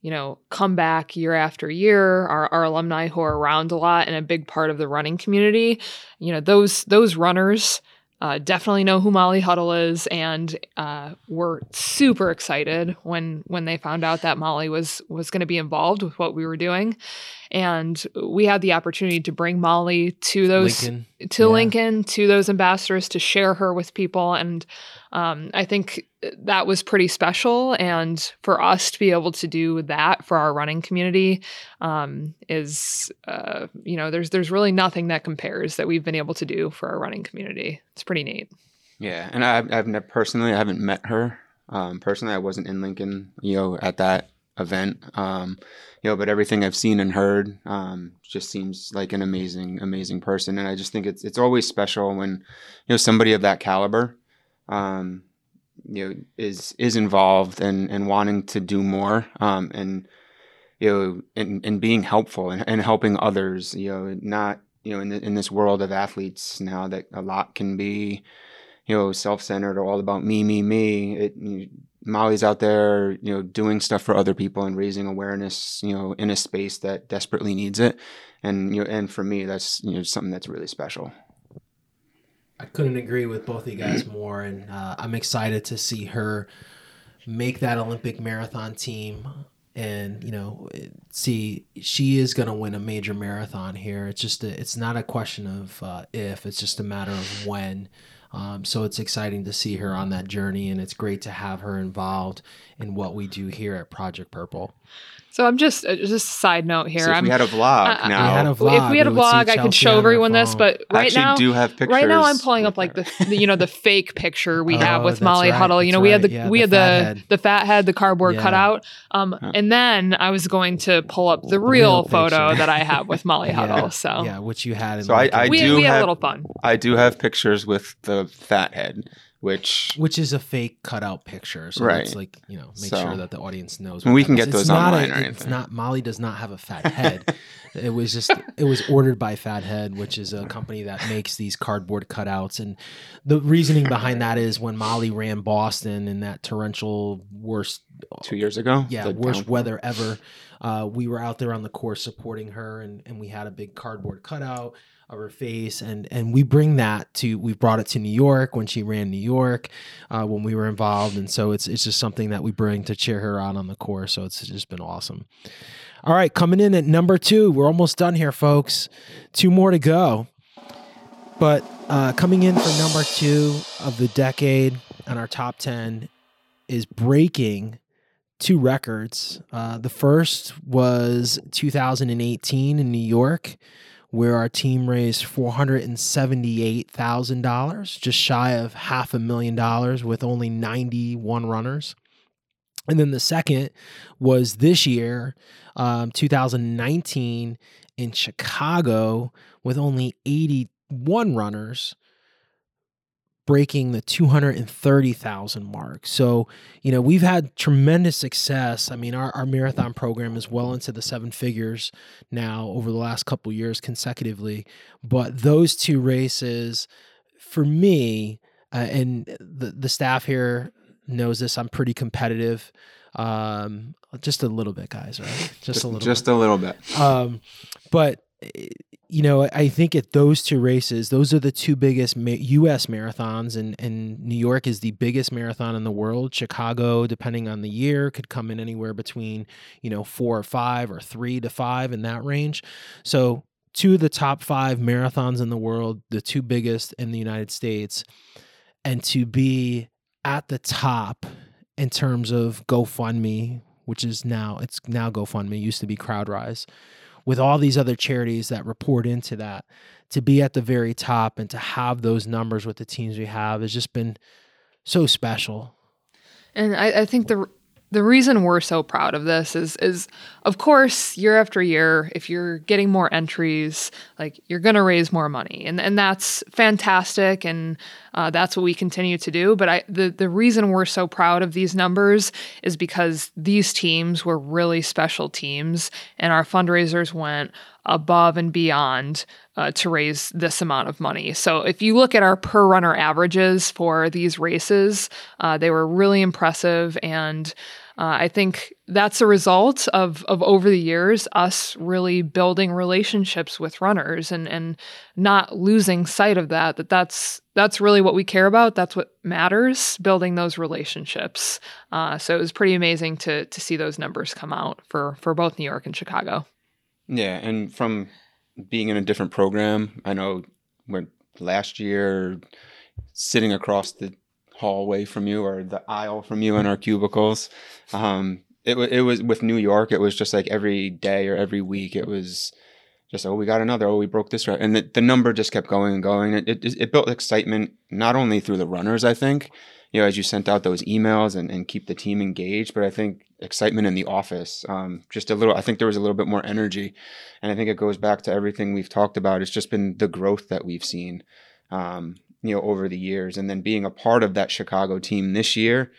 C: you know, come back year after year, our, our alumni who are around a lot and a big part of the running community, you know, those those runners uh, definitely know who Molly Huddle is, and uh, were super excited when when they found out that Molly was was going to be involved with what we were doing, and we had the opportunity to bring Molly to those Lincoln. to yeah. Lincoln to those ambassadors to share her with people, and um, I think that was pretty special. And for us to be able to do that for our running community um, is, uh, you know, there's there's really nothing that compares that we've been able to do for our running community. It's pretty neat.
B: Yeah, and I've, I've never, personally I haven't met her. Um, personally, I wasn't in Lincoln, you know, at that event. Um, you know, but everything I've seen and heard um, just seems like an amazing, amazing person. And I just think it's it's always special when you know somebody of that caliber um, you know is is involved and and wanting to do more um, and you know and, and being helpful and, and helping others you know not you know in, the, in this world of athletes now that a lot can be you know self-centered or all about me me me it Molly's out there you know doing stuff for other people and raising awareness you know in a space that desperately needs it and you know and for me that's you know something that's really special
A: I couldn't agree with both of you guys more, and uh, I'm excited to see her make that Olympic marathon team. And you know, see, she is going to win a major marathon here. It's just, a, it's not a question of uh, if; it's just a matter of when. Um, so it's exciting to see her on that journey, and it's great to have her involved in what we do here at Project Purple.
C: So I'm just uh, just a side note here.
B: So if we had a vlog uh, now,
A: we had a vlog,
C: if we had a vlog, I could show everyone this. But right now,
B: do have pictures.
C: Right now, I'm pulling up like the, the, you know the fake picture we oh, have with Molly right, Huddle. You know, we right. had the yeah, we the had the head. the fat head, the cardboard yeah. cutout. Um, huh. and then I was going to pull up the real, real photo that I have with Molly yeah. Huddle. So
A: yeah, which you had.
B: so I, I
C: we,
B: do
C: we
B: have
C: a little fun.
B: I do have pictures with the fat head which
A: which is a fake cutout picture. So right. it's like you know, make so, sure that the audience knows.
B: we can get those online. A,
A: it's not Molly does not have a fat head. it was just it was ordered by Fathead, which is a company that makes these cardboard cutouts. And the reasoning behind that is when Molly ran Boston in that torrential worst
B: two years ago,
A: yeah, worst weather ever. Uh, we were out there on the course supporting her, and and we had a big cardboard cutout of her face and and we bring that to we brought it to New York when she ran New York uh, when we were involved. And so it's it's just something that we bring to cheer her on on the course. So it's just been awesome. All right coming in at number two. We're almost done here folks. Two more to go. But uh, coming in for number two of the decade on our top 10 is breaking two records. Uh, the first was 2018 in New York where our team raised $478,000, just shy of half a million dollars with only 91 runners. And then the second was this year, um, 2019, in Chicago with only 81 runners breaking the 230,000 mark. So, you know, we've had tremendous success. I mean, our, our marathon program is well into the seven figures now over the last couple years consecutively. But those two races, for me, uh, and the, the staff here knows this, I'm pretty competitive. Um, just a little bit, guys, right? Just, a little
B: just
A: bit.
B: a little bit.
A: Um, but you know, I think at those two races, those are the two biggest U.S. marathons, and and New York is the biggest marathon in the world. Chicago, depending on the year, could come in anywhere between you know four or five or three to five in that range. So two of the top five marathons in the world, the two biggest in the United States, and to be at the top in terms of GoFundMe, which is now it's now GoFundMe, used to be CrowdRise with all these other charities that report into that to be at the very top and to have those numbers with the teams we have has just been so special.
C: And I, I think the the reason we're so proud of this is is of course year after year if you're getting more entries like you're going to raise more money. And and that's fantastic. And uh, that's what we continue to do but I the the reason we're so proud of these numbers is because these teams were really special teams and our fundraisers went above and beyond uh, to raise this amount of money. So if you look at our per runner averages for these races, uh, they were really impressive and. Uh, I think that's a result of of over the years us really building relationships with runners and and not losing sight of that that that's that's really what we care about. That's what matters building those relationships. Uh, so it was pretty amazing to to see those numbers come out for for both New York and Chicago.
B: Yeah, and from being in a different program, I know when last year sitting across the hallway from you or the aisle from you in our cubicles, um, it, it was with New York. It was just like every day or every week. It was just oh we got another oh we broke this right and the, the number just kept going and going it, it, it built excitement not only through the runners i think you know as you sent out those emails and, and keep the team engaged but i think excitement in the office. Um, just a little, I think there was a little bit more energy. And I think it goes back to everything we've talked about. It's just been the growth that we've seen, um, you know, over the years. And then being a part of that Chicago team this year,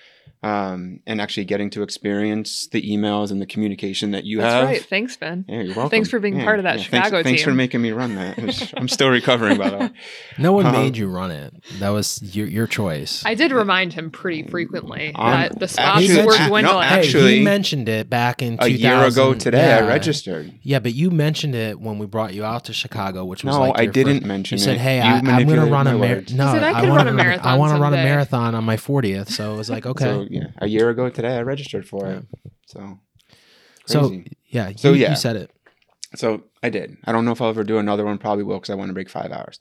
B: um, and actually getting to experience the emails and the communication that you
C: That's
B: have.
C: right. Thanks, Ben.
B: Yeah, you're welcome.
C: Thanks for being
B: Yeah,
C: part of that
B: yeah.
C: Chicago
B: thanks, Thanks for making me run that. I'm still recovering, by the way.
A: no one
B: Um,
A: made you run it that was your, your choice
C: I did remind him pretty frequently
B: Um,
C: that the spots
B: actually-
C: were
B: no,
C: dwindling.
A: hey,
B: actually,
A: he mentioned it back in
B: A year ago
A: 2000
B: today, I registered.
A: yeah but you mentioned it when we brought you out to chicago which was
B: No,
A: like
B: I
A: your
B: didn't
A: first-
B: mention
A: you said
B: it.
A: hey
B: You
A: I, i'm gonna run a
B: my
A: mar-
B: words.
A: no
C: He said, "I could
A: wanna
C: run a marathon
A: i want to run a marathon on my 40th so it was like okay
B: So yeah, a year ago today, I registered for it. So
A: so
B: crazy.
A: yeah
B: So,
A: you,
B: yeah.
A: you said it
B: So I did. I don't know if I'll ever do another one. Probably will because I want to break five hours.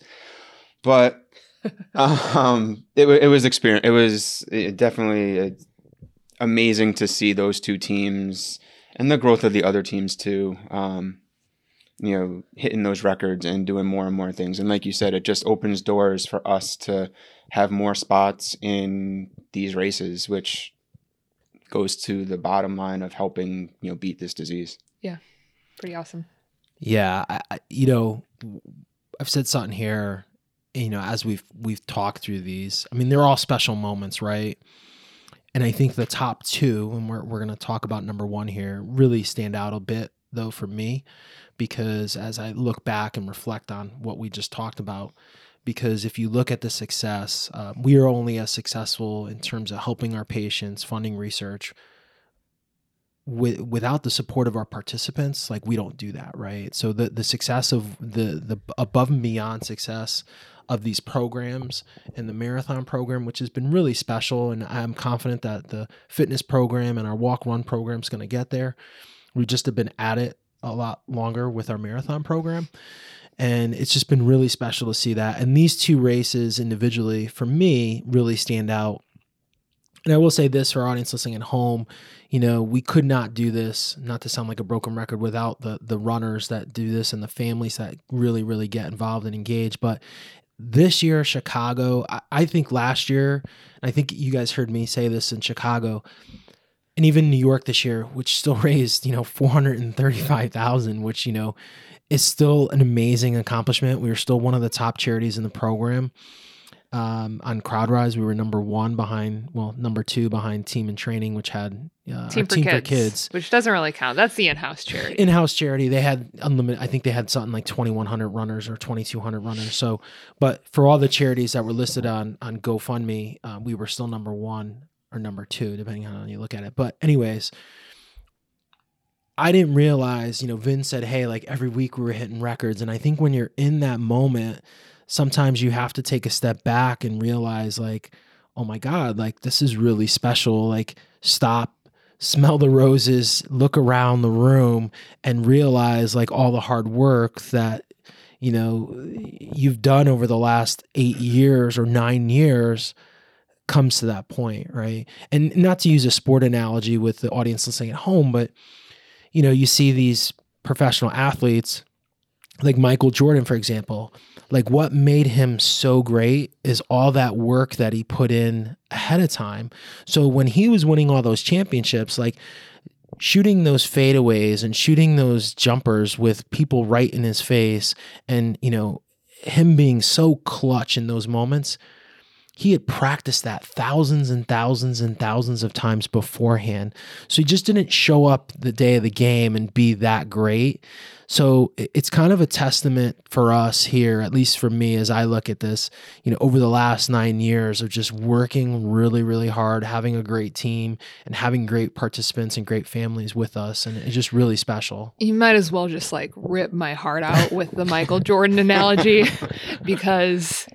B: But um, it, it was experience. It was it definitely amazing to see those two teams and the growth of the other teams too. Um, you know, hitting those records and doing more and more things. And like you said, it just opens doors for us to have more spots in these races, which goes to the bottom line of helping you know beat this disease.
C: Yeah, pretty awesome.
A: Yeah, I, I, you know, I've said something here. You know, as we've we've talked through these, I mean, they're all special moments, right? And I think the top two, and we're we're gonna talk about number one here, really stand out a bit though for me, because as I look back and reflect on what we just talked about, because if you look at the success, uh, we are only as successful in terms of helping our patients, funding research, with, without the support of our participants like we don't do that right? So the the success of the the above and beyond success of these programs and the marathon program which has been really special and i'm confident that the fitness program and our walk run program is going to get there. We just have been at it a lot longer with our marathon program and it's just been really special to see that and these two races individually for me really stand out and I will say this for our audience listening at home, you know, we could not do this, not to sound like a broken record, without the the runners that do this and the families that really, really get involved and engaged. But this year, Chicago, I, I think last year, I think you guys heard me say this in Chicago, and even New York this year, which still raised, you know, four hundred and thirty-five thousand, which you know is still an amazing accomplishment. We were still one of the top charities in the program um, on CrowdRise, we were number one behind, well, number two behind Team in Training, which had uh,
C: Team, for,
A: Team
C: kids,
A: for Kids.
C: which doesn't really count. That's the in-house charity.
A: In-house charity, they had unlimited. I think they had something like twenty-one hundred runners or twenty-two hundred runners. So, but for all the charities that were listed on on GoFundMe, uh, we were still number one or number two, depending on how you look at it. But anyways, I didn't realize, you know, Vin said, hey, like every week we were hitting records. And I think when you're in that moment, sometimes you have to take a step back and realize, like, oh my God, like this is really special. Like, stop, smell the roses, look around the room, and realize, like, all the hard work that, you know, you've done over the last eight years or nine years comes to that point, right? And not to use a sport analogy with the audience listening at home, but you know, you see these professional athletes like Michael Jordan, for example, like what made him so great is all that work that he put in ahead of time. So when he was winning all those championships, like shooting those fadeaways and shooting those jumpers with people right in his face and, you know, him being so clutch in those moments, he had practiced that thousands and thousands and thousands of times beforehand. So he just didn't show up the day of the game and be that great. So it's kind of a testament for us here, at least for me, as I look at this, you know, over the last nine years of just working really, really hard, having a great team and having great participants and great families with us. And it's just really special.
C: You might as well just like rip my heart out with the Michael Jordan analogy because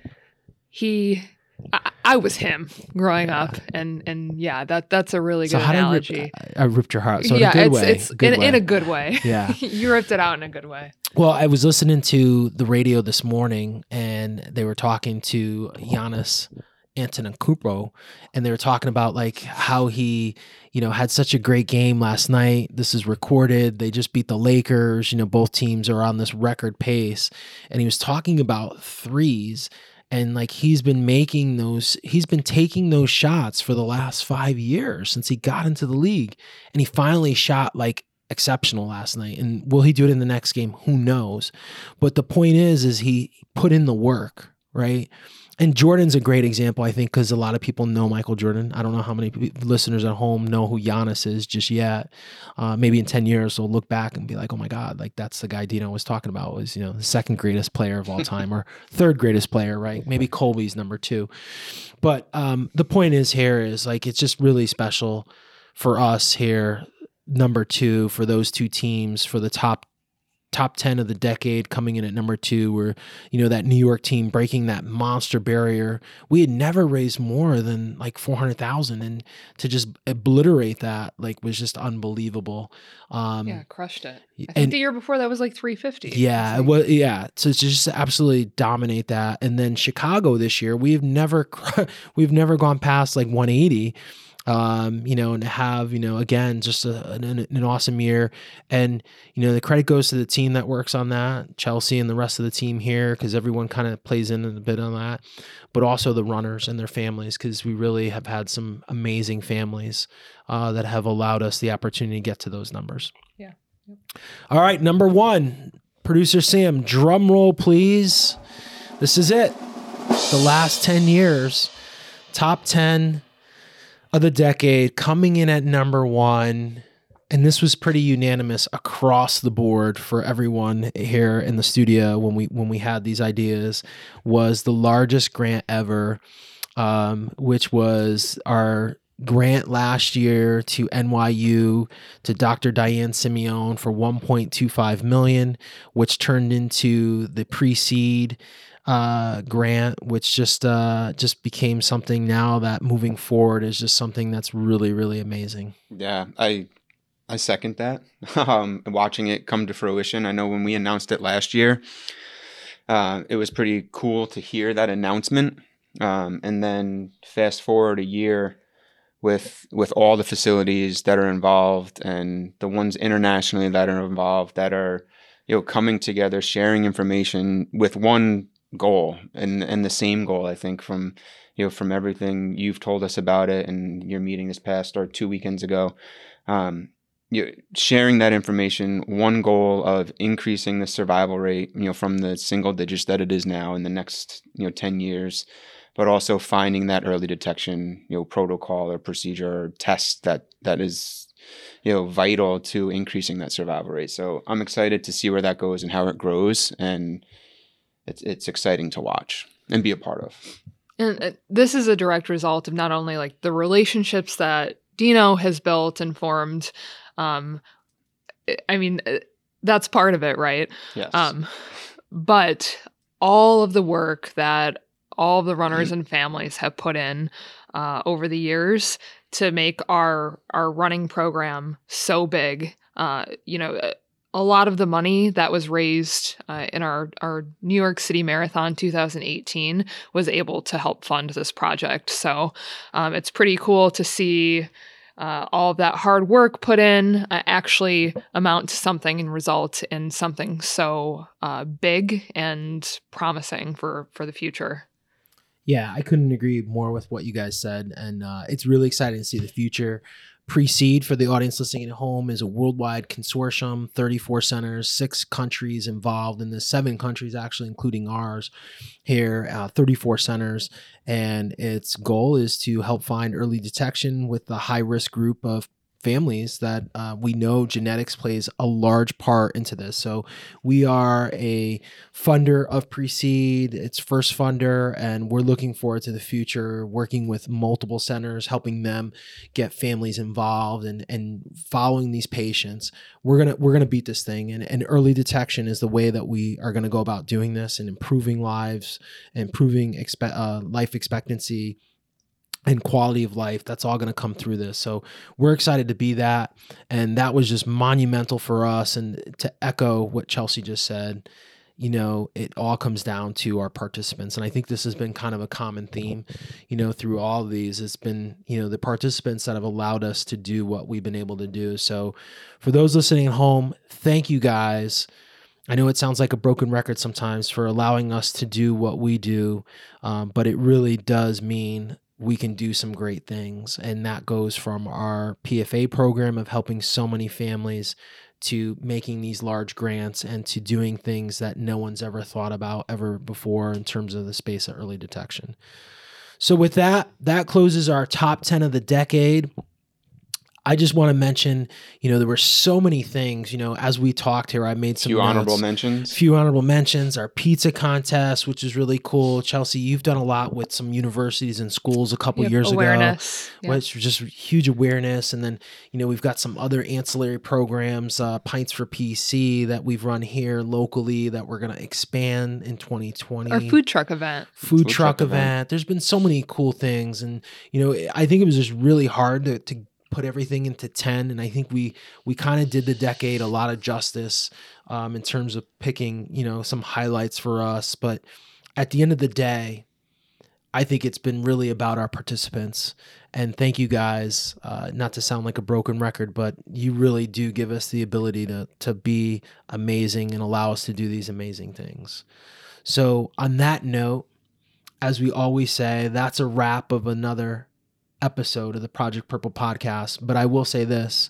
C: he I, I, was him growing yeah. up, and and yeah, that that's a really so good analogy.
A: I, rip, I, ripped your heart. So yeah, in a good
C: it's,
A: way.
C: it's in, way. in, a good way.
A: Yeah,
C: you ripped it out in a good way.
A: Well, I was listening to the radio this morning, and they were talking to Giannis Antetokounmpo, and they were talking about like how he, you know, had such a great game last night. This is recorded. They just beat the Lakers. You know, both teams are on this record pace, and he was talking about threes and like he's been making those he's been taking those shots for the last 5 years since he got into the league and he finally shot like exceptional last night and will he do it in the next game? Who knows? But the point is is he put in the work right and Jordan's a great example, I think, because a lot of people know Michael Jordan. I don't know how many listeners at home know who Giannis is just yet. Uh, maybe in ten years they'll look back and be like, "Oh my God, like that's the guy Dino was talking about. Was you know the second greatest player of all time or third greatest player, right? Maybe Kobe's number two. But um, the point is here is like it's just really special for us here number two for those two teams for the top top 10 of the decade coming in at number two or you know that new york team breaking that monster barrier. We had never raised more than like 400000 and to just obliterate that like was just unbelievable.
C: Um yeah crushed it. i think and, the year before that was like 350
A: yeah it was yeah so to just absolutely dominate that. And then chicago this year we've never we've never gone past like 180 um, you know, and have, you know, again, just a, an, an, awesome year. And, you know, the credit goes to the team that works on that, Chelsea and the rest of the team here, because everyone kind of plays in a bit on that, but also the runners and their families, because we really have had some amazing families uh, that have allowed us the opportunity to get to those numbers.
C: Yeah. Yep.
A: All right. Number one, producer Sam, drum roll, please. This is it. The last 10 years, top 10 of the decade, coming in at number one. And this was pretty unanimous across the board for everyone here in the studio when we when we had these ideas. Was the largest grant ever, um, which was our grant last year to NYU to Dr. Diane Simeone for 1.25 million, which turned into the Precede uh, grant, which just uh, just became something now that moving forward is just something that's really really amazing.
B: Yeah, I I second that. Um, watching it come to fruition, I know when we announced it last year, uh, it was pretty cool to hear that announcement. Um, and then fast forward a year with with all the facilities that are involved and the ones internationally that are involved that are you know coming together sharing information with one goal and and the same goal I think from you know from everything you've told us about it and your meeting this past or two weekends ago um, you sharing that information one goal of increasing the survival rate you know from the single digits that it is now in the next you know 10 years but also finding that early detection you know protocol or procedure or test that that is you know vital to increasing that survival rate. So i'm excited to see where that goes and how it grows and it's it's exciting to watch and be a part of.
C: And uh, this is a direct result of not only like the relationships that Dino has built and formed um, I mean, uh, that's part of it, right?
B: Yes.
C: Um, but all of the work that all of the runners and families have put in uh, over the years to make our our running program so big, uh, you know, a lot of the money that was raised uh, in our, our New York City Marathon 2018 was able to help fund this project. So um, it's pretty cool to see uh, all of that hard work put in uh, actually amount to something and result in something so uh, big and promising for, for the future.
A: Yeah, I couldn't agree more with what you guys said. And uh, it's really exciting to see the future. Precede for the audience listening at home is a worldwide consortium, 34 centers, six countries involved in this, seven countries actually, including ours here, uh, 34 centers. And its goal is to help find early detection with the high risk group of families that uh, we know genetics plays a large part into this. So we are a funder of Precede, its first funder, and we're looking forward to the future, working with multiple centers, helping them get families involved and and following these patients. We're gonna we're gonna beat this thing, and, and early detection is the way that we are gonna go about doing this and improving lives, improving expe- uh, life expectancy and quality of life that's all going to come through this. So we're excited to be that. And that was just monumental for us. And to echo what chelsea just said you know it all comes down to our participants. And i think this has been kind of a common theme you know through all of these. It's been you know the participants that have allowed us to do what we've been able to do. So for those listening at home thank you guys. I know it sounds like a broken record sometimes for allowing us to do what we do, um, but it really does mean we can do some great things. And that goes from our PFA program of helping so many families to making these large grants and to doing things that no one's ever thought about ever before in terms of the space of early detection. So, with that, that closes our top 10 of the decade. I just want to mention, you know, there were so many things, you know, as we talked here, I made some
B: few
A: notes.
B: honorable mentions.
A: few honorable mentions our pizza contest which is really cool chelsea you've done a lot with some universities and schools a couple
C: Yep,
A: years ago
C: awareness. Yep.
A: which was just huge awareness and then you know we've got some other ancillary programs uh, pints for pc that we've run here locally that we're going to expand in 2020
C: Our food truck event.
A: food,
B: Food
A: truck,
B: truck
A: event.
B: event.
A: There's been so many cool things, and you know, I think it was just really hard to, to put everything into ten. And I think we we kind of did the decade a lot of justice um, in terms of picking, you know, some highlights for us. But at the end of the day, I think it's been really about our participants. And thank you guys. Uh, not to sound like a broken record, but you really do give us the ability to to be amazing and allow us to do these amazing things. So on that note, as we always say, that's a wrap of another episode of the Project Purple podcast. But I will say this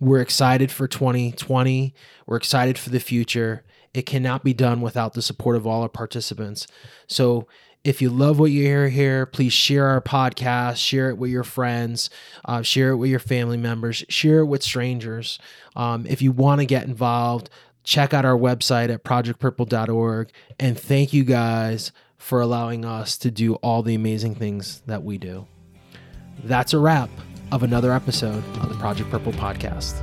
A: we're excited for 2020, we're excited for the future. It cannot be done without the support of all our participants. So, if you love what you hear here, please share our podcast, share it with your friends, uh, share it with your family members, share it with strangers. Um, if you want to get involved, check out our website at projectpurple.org. And thank you guys for allowing us to do all the amazing things that we do. That's a wrap of another episode of the Project Purple podcast.